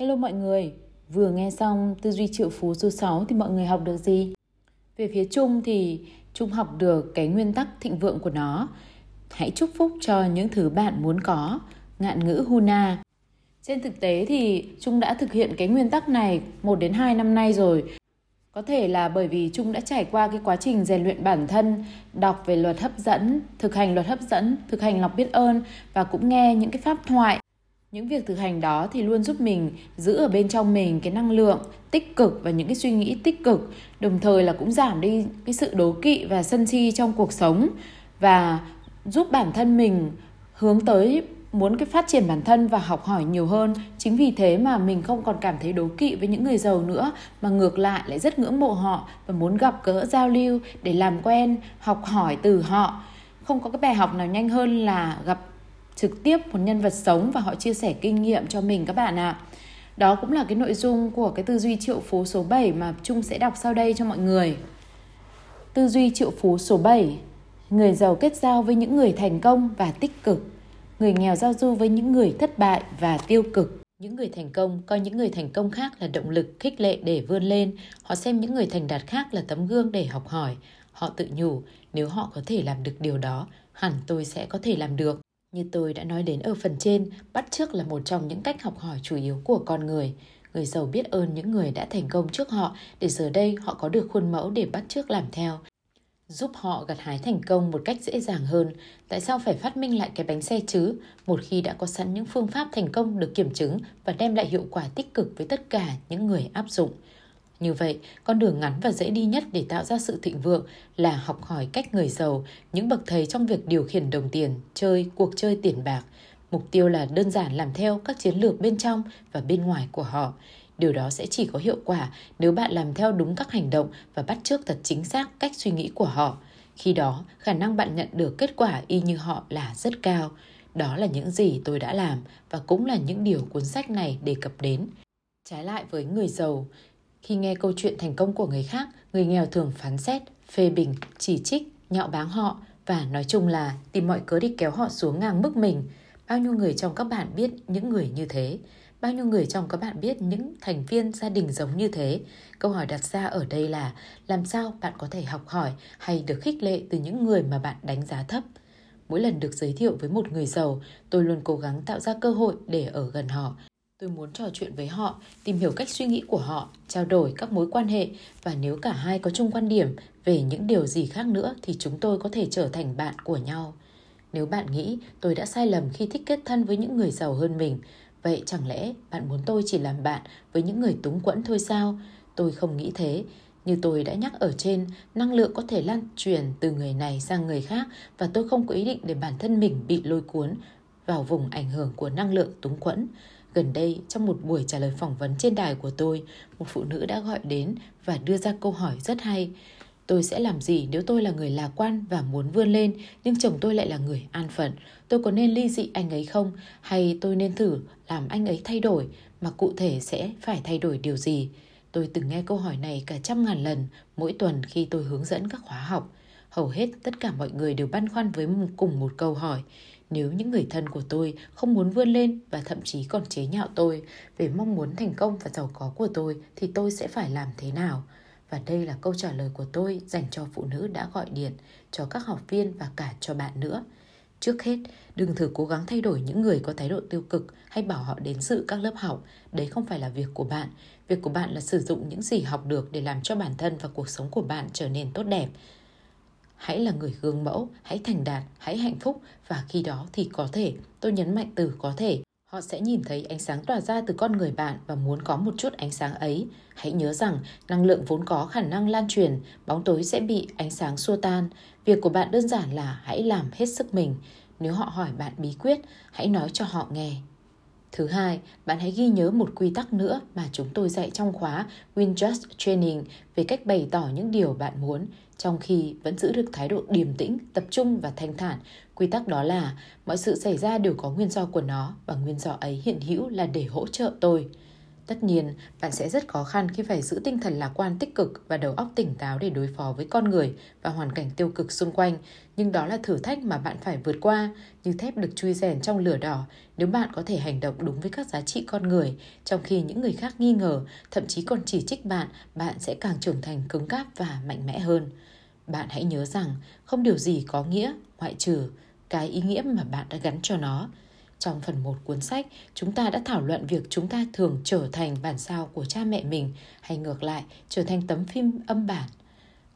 Hello mọi người, vừa nghe xong tư duy triệu phú số 6 thì mọi người học được gì? Về phía Trung thì Trung học được cái nguyên tắc thịnh vượng của nó. Hãy chúc phúc cho những thứ bạn muốn có, ngạn ngữ Huna. Trên thực tế thì Trung đã thực hiện cái nguyên tắc này 1 đến 2 năm nay rồi. Có thể là bởi vì Trung đã trải qua cái quá trình rèn luyện bản thân, đọc về luật hấp dẫn, thực hành luật hấp dẫn, thực hành lòng biết ơn và cũng nghe những cái pháp thoại những việc thực hành đó thì luôn giúp mình giữ ở bên trong mình cái năng lượng tích cực và những cái suy nghĩ tích cực, đồng thời là cũng giảm đi cái sự đố kỵ và sân si trong cuộc sống và giúp bản thân mình hướng tới muốn cái phát triển bản thân và học hỏi nhiều hơn. Chính vì thế mà mình không còn cảm thấy đố kỵ với những người giàu nữa, mà ngược lại lại rất ngưỡng mộ họ và muốn gặp gỡ, giao lưu để làm quen, học hỏi từ họ. Không có cái bài học nào nhanh hơn là gặp trực tiếp một nhân vật sống và họ chia sẻ kinh nghiệm cho mình các bạn ạ. À. Đó cũng là cái nội dung của cái tư duy triệu phú số 7 mà Trung sẽ đọc sau đây cho mọi người. Tư duy triệu phú số 7 Người giàu kết giao với những người thành công và tích cực, Người nghèo giao du với những người thất bại và tiêu cực những người thành công coi những người thành công khác là động lực, khích lệ để vươn lên họ xem những người thành đạt khác là tấm gương để học hỏi họ tự nhủ, nếu họ có thể làm được điều đó, hẳn tôi sẽ có thể làm được như tôi đã nói đến ở phần trên, bắt chước là một trong những cách học hỏi chủ yếu của con người. Người giàu biết ơn những người đã thành công trước họ để giờ đây họ có được khuôn mẫu để bắt chước làm theo. Giúp họ gặt hái thành công một cách dễ dàng hơn. Tại sao phải phát minh lại cái bánh xe chứ? Một khi đã có sẵn những phương pháp thành công được kiểm chứng và đem lại hiệu quả tích cực với tất cả những người áp dụng. Như vậy, con đường ngắn và dễ đi nhất để tạo ra sự thịnh vượng là học hỏi cách người giàu, những bậc thầy trong việc điều khiển đồng tiền, chơi cuộc chơi tiền bạc. Mục tiêu là đơn giản làm theo các chiến lược bên trong và bên ngoài của họ. Điều đó sẽ chỉ có hiệu quả nếu bạn làm theo đúng các hành động và bắt chước thật chính xác cách suy nghĩ của họ. Khi đó, khả năng bạn nhận được kết quả y như họ là rất cao. Đó là những gì tôi đã làm và cũng là những điều cuốn sách này đề cập đến. Trái lại với người giàu, khi nghe câu chuyện thành công của người khác, người nghèo thường phán xét, phê bình, chỉ trích, nhạo báng họ và nói chung là tìm mọi cớ đi kéo họ xuống ngang mức mình. Bao nhiêu người trong các bạn biết những người như thế? Bao nhiêu người trong các bạn biết những thành viên gia đình giống như thế? Câu hỏi đặt ra ở đây là làm sao bạn có thể học hỏi hay được khích lệ từ những người mà bạn đánh giá thấp? Mỗi lần được giới thiệu với một người giàu, tôi luôn cố gắng tạo ra cơ hội để ở gần họ Tôi muốn trò chuyện với họ, tìm hiểu cách suy nghĩ của họ, trao đổi các mối quan hệ và nếu cả hai có chung quan điểm về những điều gì khác nữa thì chúng tôi có thể trở thành bạn của nhau. Nếu bạn nghĩ tôi đã sai lầm khi thích kết thân với những người giàu hơn mình, vậy chẳng lẽ bạn muốn tôi chỉ làm bạn với những người túng quẫn thôi sao? Tôi không nghĩ thế. Như tôi đã nhắc ở trên, năng lượng có thể lan truyền từ người này sang người khác và tôi không có ý định để bản thân mình bị lôi cuốn vào vùng ảnh hưởng của năng lượng túng quẫn. Gần đây, trong một buổi trả lời phỏng vấn trên đài của tôi, một phụ nữ đã gọi đến và đưa ra câu hỏi rất hay. Tôi sẽ làm gì nếu tôi là người lạc quan và muốn vươn lên, nhưng chồng tôi lại là người an phận? Tôi có nên ly dị anh ấy không? Hay tôi nên thử làm anh ấy thay đổi, mà cụ thể sẽ phải thay đổi điều gì? Tôi từng nghe câu hỏi này cả trăm ngàn lần mỗi tuần khi tôi hướng dẫn các khóa học. Hầu hết tất cả mọi người đều băn khoăn với cùng một câu hỏi. Nếu những người thân của tôi không muốn vươn lên và thậm chí còn chế nhạo tôi về mong muốn thành công và giàu có của tôi thì tôi sẽ phải làm thế nào? Và đây là câu trả lời của tôi dành cho phụ nữ đã gọi điện, cho các học viên và cả cho bạn nữa. Trước hết, đừng thử cố gắng thay đổi những người có thái độ tiêu cực hay bảo họ đến dự các lớp học. Đấy không phải là việc của bạn. Việc của bạn là sử dụng những gì học được để làm cho bản thân và cuộc sống của bạn trở nên tốt đẹp hãy là người gương mẫu, hãy thành đạt, hãy hạnh phúc và khi đó thì có thể, tôi nhấn mạnh từ có thể, họ sẽ nhìn thấy ánh sáng tỏa ra từ con người bạn và muốn có một chút ánh sáng ấy. Hãy nhớ rằng năng lượng vốn có khả năng lan truyền, bóng tối sẽ bị ánh sáng xua tan. Việc của bạn đơn giản là hãy làm hết sức mình. Nếu họ hỏi bạn bí quyết, hãy nói cho họ nghe. Thứ hai, bạn hãy ghi nhớ một quy tắc nữa mà chúng tôi dạy trong khóa Win Just Training về cách bày tỏ những điều bạn muốn, trong khi vẫn giữ được thái độ điềm tĩnh, tập trung và thanh thản. Quy tắc đó là mọi sự xảy ra đều có nguyên do của nó và nguyên do ấy hiện hữu là để hỗ trợ tôi. Tất nhiên, bạn sẽ rất khó khăn khi phải giữ tinh thần lạc quan tích cực và đầu óc tỉnh táo để đối phó với con người và hoàn cảnh tiêu cực xung quanh, nhưng đó là thử thách mà bạn phải vượt qua, như thép được chui rèn trong lửa đỏ nếu bạn có thể hành động đúng với các giá trị con người, trong khi những người khác nghi ngờ, thậm chí còn chỉ trích bạn, bạn sẽ càng trưởng thành cứng cáp và mạnh mẽ hơn. Bạn hãy nhớ rằng không điều gì có nghĩa ngoại trừ cái ý nghĩa mà bạn đã gắn cho nó. Trong phần 1 cuốn sách, chúng ta đã thảo luận việc chúng ta thường trở thành bản sao của cha mẹ mình hay ngược lại trở thành tấm phim âm bản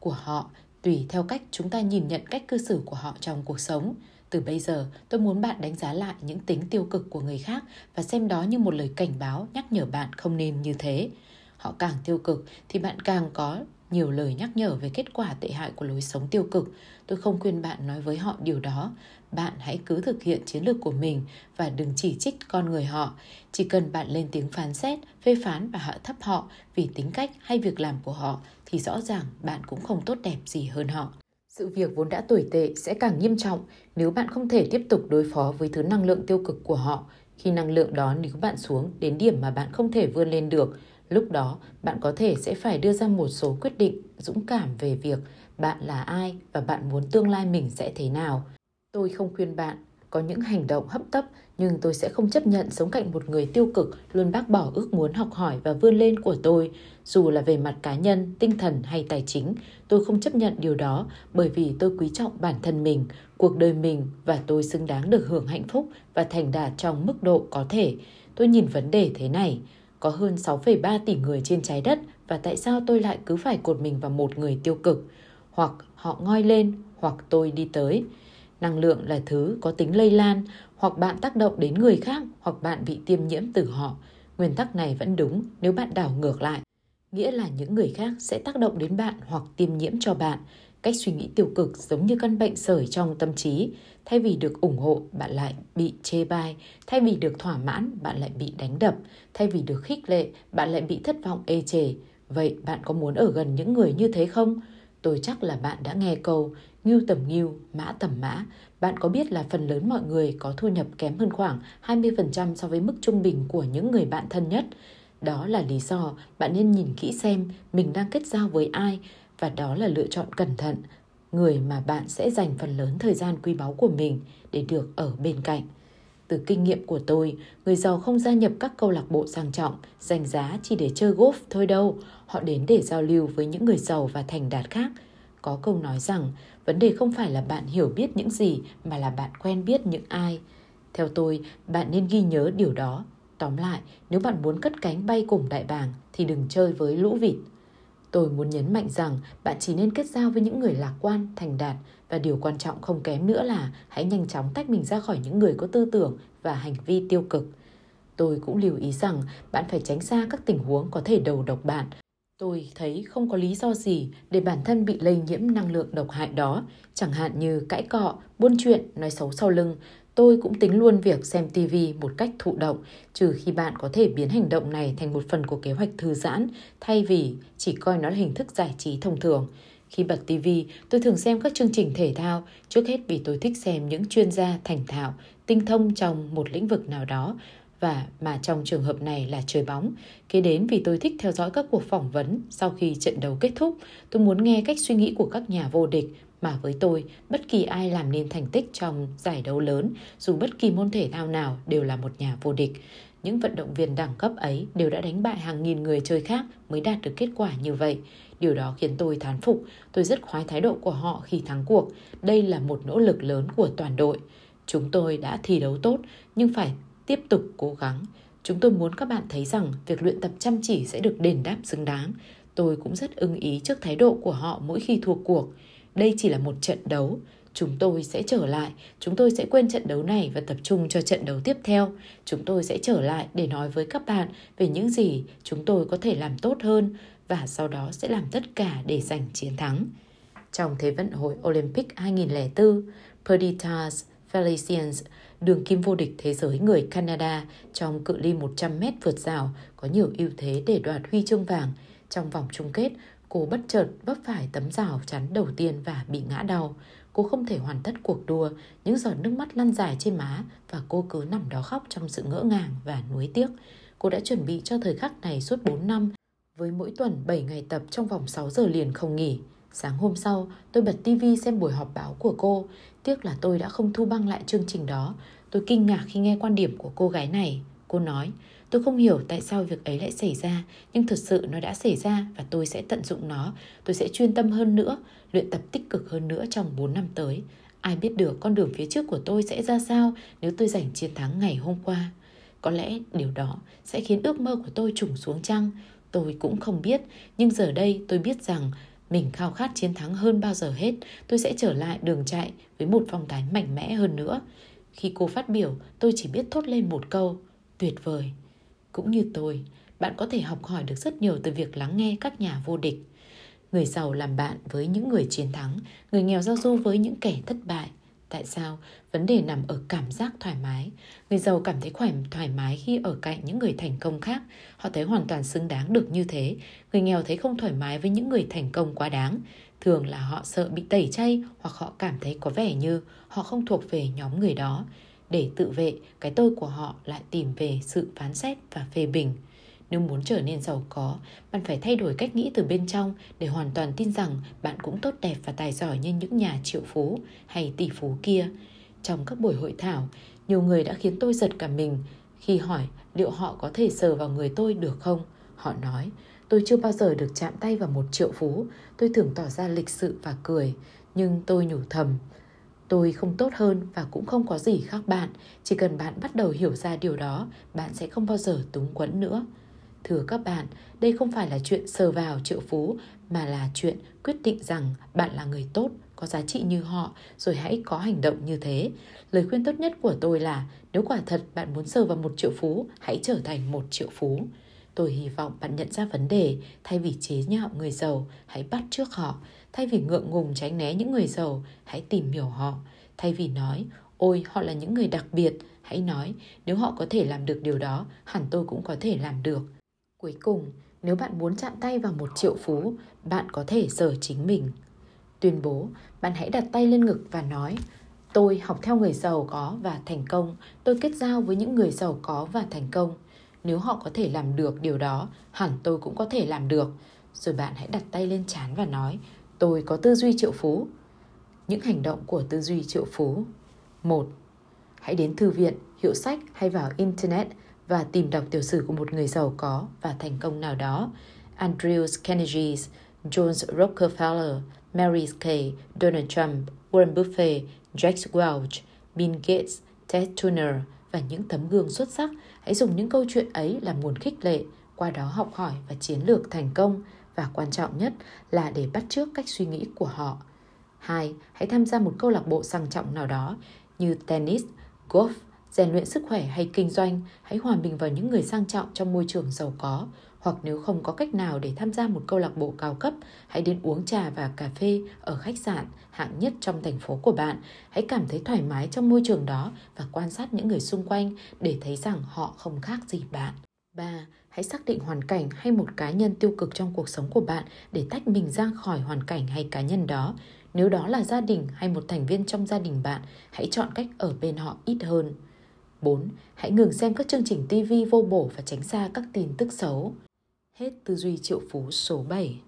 của họ tùy theo cách chúng ta nhìn nhận cách cư xử của họ trong cuộc sống. Từ bây giờ, tôi muốn bạn đánh giá lại những tính tiêu cực của người khác và xem đó như một lời cảnh báo nhắc nhở bạn không nên như thế. Họ càng tiêu cực thì bạn càng có nhiều lời nhắc nhở về kết quả tệ hại của lối sống tiêu cực. Tôi không khuyên bạn nói với họ điều đó. Bạn hãy cứ thực hiện chiến lược của mình và đừng chỉ trích con người họ. Chỉ cần bạn lên tiếng phán xét, phê phán và hạ thấp họ vì tính cách hay việc làm của họ thì rõ ràng bạn cũng không tốt đẹp gì hơn họ. Sự việc vốn đã tồi tệ sẽ càng nghiêm trọng nếu bạn không thể tiếp tục đối phó với thứ năng lượng tiêu cực của họ. Khi năng lượng đó níu bạn xuống đến điểm mà bạn không thể vươn lên được, Lúc đó, bạn có thể sẽ phải đưa ra một số quyết định dũng cảm về việc bạn là ai và bạn muốn tương lai mình sẽ thế nào. Tôi không khuyên bạn có những hành động hấp tấp nhưng tôi sẽ không chấp nhận sống cạnh một người tiêu cực luôn bác bỏ ước muốn học hỏi và vươn lên của tôi dù là về mặt cá nhân tinh thần hay tài chính tôi không chấp nhận điều đó bởi vì tôi quý trọng bản thân mình cuộc đời mình và tôi xứng đáng được hưởng hạnh phúc và thành đạt trong mức độ có thể tôi nhìn vấn đề thế này có hơn 6,3 tỷ người trên trái đất và tại sao tôi lại cứ phải cột mình vào một người tiêu cực? Hoặc họ ngoi lên, hoặc tôi đi tới. Năng lượng là thứ có tính lây lan, hoặc bạn tác động đến người khác, hoặc bạn bị tiêm nhiễm từ họ. Nguyên tắc này vẫn đúng nếu bạn đảo ngược lại. Nghĩa là những người khác sẽ tác động đến bạn hoặc tiêm nhiễm cho bạn. Cách suy nghĩ tiêu cực giống như căn bệnh sởi trong tâm trí. Thay vì được ủng hộ, bạn lại bị chê bai. Thay vì được thỏa mãn, bạn lại bị đánh đập. Thay vì được khích lệ, bạn lại bị thất vọng ê chề. Vậy bạn có muốn ở gần những người như thế không? Tôi chắc là bạn đã nghe câu Ngưu tầm ngưu, mã tầm mã. Bạn có biết là phần lớn mọi người có thu nhập kém hơn khoảng 20% so với mức trung bình của những người bạn thân nhất. Đó là lý do bạn nên nhìn kỹ xem mình đang kết giao với ai và đó là lựa chọn cẩn thận người mà bạn sẽ dành phần lớn thời gian quý báu của mình để được ở bên cạnh. Từ kinh nghiệm của tôi, người giàu không gia nhập các câu lạc bộ sang trọng, dành giá chỉ để chơi golf thôi đâu. Họ đến để giao lưu với những người giàu và thành đạt khác. Có câu nói rằng, vấn đề không phải là bạn hiểu biết những gì mà là bạn quen biết những ai. Theo tôi, bạn nên ghi nhớ điều đó. Tóm lại, nếu bạn muốn cất cánh bay cùng đại bàng thì đừng chơi với lũ vịt. Tôi muốn nhấn mạnh rằng bạn chỉ nên kết giao với những người lạc quan, thành đạt và điều quan trọng không kém nữa là hãy nhanh chóng tách mình ra khỏi những người có tư tưởng và hành vi tiêu cực. Tôi cũng lưu ý rằng bạn phải tránh xa các tình huống có thể đầu độc bạn. Tôi thấy không có lý do gì để bản thân bị lây nhiễm năng lượng độc hại đó, chẳng hạn như cãi cọ, buôn chuyện, nói xấu sau lưng, Tôi cũng tính luôn việc xem TV một cách thụ động, trừ khi bạn có thể biến hành động này thành một phần của kế hoạch thư giãn, thay vì chỉ coi nó là hình thức giải trí thông thường. Khi bật TV, tôi thường xem các chương trình thể thao, trước hết vì tôi thích xem những chuyên gia thành thạo, tinh thông trong một lĩnh vực nào đó, và mà trong trường hợp này là chơi bóng. Kế đến vì tôi thích theo dõi các cuộc phỏng vấn sau khi trận đấu kết thúc, tôi muốn nghe cách suy nghĩ của các nhà vô địch mà với tôi, bất kỳ ai làm nên thành tích trong giải đấu lớn, dù bất kỳ môn thể thao nào đều là một nhà vô địch. Những vận động viên đẳng cấp ấy đều đã đánh bại hàng nghìn người chơi khác mới đạt được kết quả như vậy. Điều đó khiến tôi thán phục, tôi rất khoái thái độ của họ khi thắng cuộc. Đây là một nỗ lực lớn của toàn đội. Chúng tôi đã thi đấu tốt, nhưng phải tiếp tục cố gắng. Chúng tôi muốn các bạn thấy rằng việc luyện tập chăm chỉ sẽ được đền đáp xứng đáng. Tôi cũng rất ưng ý trước thái độ của họ mỗi khi thua cuộc. Đây chỉ là một trận đấu. Chúng tôi sẽ trở lại, chúng tôi sẽ quên trận đấu này và tập trung cho trận đấu tiếp theo. Chúng tôi sẽ trở lại để nói với các bạn về những gì chúng tôi có thể làm tốt hơn và sau đó sẽ làm tất cả để giành chiến thắng. Trong Thế vận hội Olympic 2004, Perditas Felicians, đường kim vô địch thế giới người Canada trong cự ly 100m vượt rào có nhiều ưu thế để đoạt huy chương vàng. Trong vòng chung kết, Cô bất chợt vấp phải tấm rào chắn đầu tiên và bị ngã đau. Cô không thể hoàn tất cuộc đua, những giọt nước mắt lăn dài trên má và cô cứ nằm đó khóc trong sự ngỡ ngàng và nuối tiếc. cô đã chuẩn bị cho thời khắc này suốt 4 năm, với mỗi tuần 7 ngày tập trong vòng 6 giờ liền không nghỉ. Sáng hôm sau, tôi bật TV xem buổi họp báo của cô. Tiếc là tôi đã không thu băng lại chương trình đó. Tôi kinh ngạc khi nghe quan điểm của cô gái này. Cô nói, tôi không hiểu tại sao việc ấy lại xảy ra, nhưng thực sự nó đã xảy ra và tôi sẽ tận dụng nó. Tôi sẽ chuyên tâm hơn nữa, luyện tập tích cực hơn nữa trong 4 năm tới. Ai biết được con đường phía trước của tôi sẽ ra sao nếu tôi giành chiến thắng ngày hôm qua. Có lẽ điều đó sẽ khiến ước mơ của tôi trùng xuống chăng? Tôi cũng không biết, nhưng giờ đây tôi biết rằng mình khao khát chiến thắng hơn bao giờ hết. Tôi sẽ trở lại đường chạy với một phong thái mạnh mẽ hơn nữa. Khi cô phát biểu, tôi chỉ biết thốt lên một câu, tuyệt vời. Cũng như tôi, bạn có thể học hỏi được rất nhiều từ việc lắng nghe các nhà vô địch. Người giàu làm bạn với những người chiến thắng, người nghèo giao du với những kẻ thất bại. Tại sao? Vấn đề nằm ở cảm giác thoải mái. Người giàu cảm thấy khoải thoải mái khi ở cạnh những người thành công khác. Họ thấy hoàn toàn xứng đáng được như thế. Người nghèo thấy không thoải mái với những người thành công quá đáng. Thường là họ sợ bị tẩy chay hoặc họ cảm thấy có vẻ như họ không thuộc về nhóm người đó. Để tự vệ, cái tôi của họ lại tìm về sự phán xét và phê bình. Nếu muốn trở nên giàu có, bạn phải thay đổi cách nghĩ từ bên trong để hoàn toàn tin rằng bạn cũng tốt đẹp và tài giỏi như những nhà triệu phú hay tỷ phú kia. Trong các buổi hội thảo, nhiều người đã khiến tôi giật cả mình khi hỏi liệu họ có thể sờ vào người tôi được không. Họ nói, tôi chưa bao giờ được chạm tay vào một triệu phú, tôi thường tỏ ra lịch sự và cười, nhưng tôi nhủ thầm, tôi không tốt hơn và cũng không có gì khác bạn chỉ cần bạn bắt đầu hiểu ra điều đó bạn sẽ không bao giờ túng quẫn nữa Thưa các bạn, đây không phải là chuyện sờ vào triệu phú mà là chuyện quyết định rằng bạn là người tốt, có giá trị như họ rồi hãy có hành động như thế. Lời khuyên tốt nhất của tôi là nếu quả thật bạn muốn sờ vào một triệu phú, hãy trở thành một triệu phú. Tôi hy vọng bạn nhận ra vấn đề, thay vì chế nhạo người giàu, hãy bắt trước họ. Thay vì ngượng ngùng tránh né những người giàu, hãy tìm hiểu họ. Thay vì nói, ôi họ là những người đặc biệt, hãy nói, nếu họ có thể làm được điều đó, hẳn tôi cũng có thể làm được. Cuối cùng, nếu bạn muốn chạm tay vào một triệu phú, bạn có thể sở chính mình. Tuyên bố, bạn hãy đặt tay lên ngực và nói Tôi học theo người giàu có và thành công. Tôi kết giao với những người giàu có và thành công. Nếu họ có thể làm được điều đó, hẳn tôi cũng có thể làm được. Rồi bạn hãy đặt tay lên chán và nói Tôi có tư duy triệu phú. Những hành động của tư duy triệu phú. một Hãy đến thư viện, hiệu sách hay vào Internet và tìm đọc tiểu sử của một người giàu có và thành công nào đó. Andrew Carnegie, Jones Rockefeller, Mary Kay, Donald Trump, Warren Buffett, Jack Welch, Bill Gates, Ted Turner và những tấm gương xuất sắc. Hãy dùng những câu chuyện ấy làm nguồn khích lệ, qua đó học hỏi và chiến lược thành công và quan trọng nhất là để bắt chước cách suy nghĩ của họ. 2. Hãy tham gia một câu lạc bộ sang trọng nào đó như tennis, golf, rèn luyện sức khỏe hay kinh doanh, hãy hòa mình vào những người sang trọng trong môi trường giàu có. Hoặc nếu không có cách nào để tham gia một câu lạc bộ cao cấp, hãy đến uống trà và cà phê ở khách sạn hạng nhất trong thành phố của bạn. Hãy cảm thấy thoải mái trong môi trường đó và quan sát những người xung quanh để thấy rằng họ không khác gì bạn. 3. Hãy xác định hoàn cảnh hay một cá nhân tiêu cực trong cuộc sống của bạn để tách mình ra khỏi hoàn cảnh hay cá nhân đó. Nếu đó là gia đình hay một thành viên trong gia đình bạn, hãy chọn cách ở bên họ ít hơn. 4. Hãy ngừng xem các chương trình TV vô bổ và tránh xa các tin tức xấu. Hết tư duy triệu phú số 7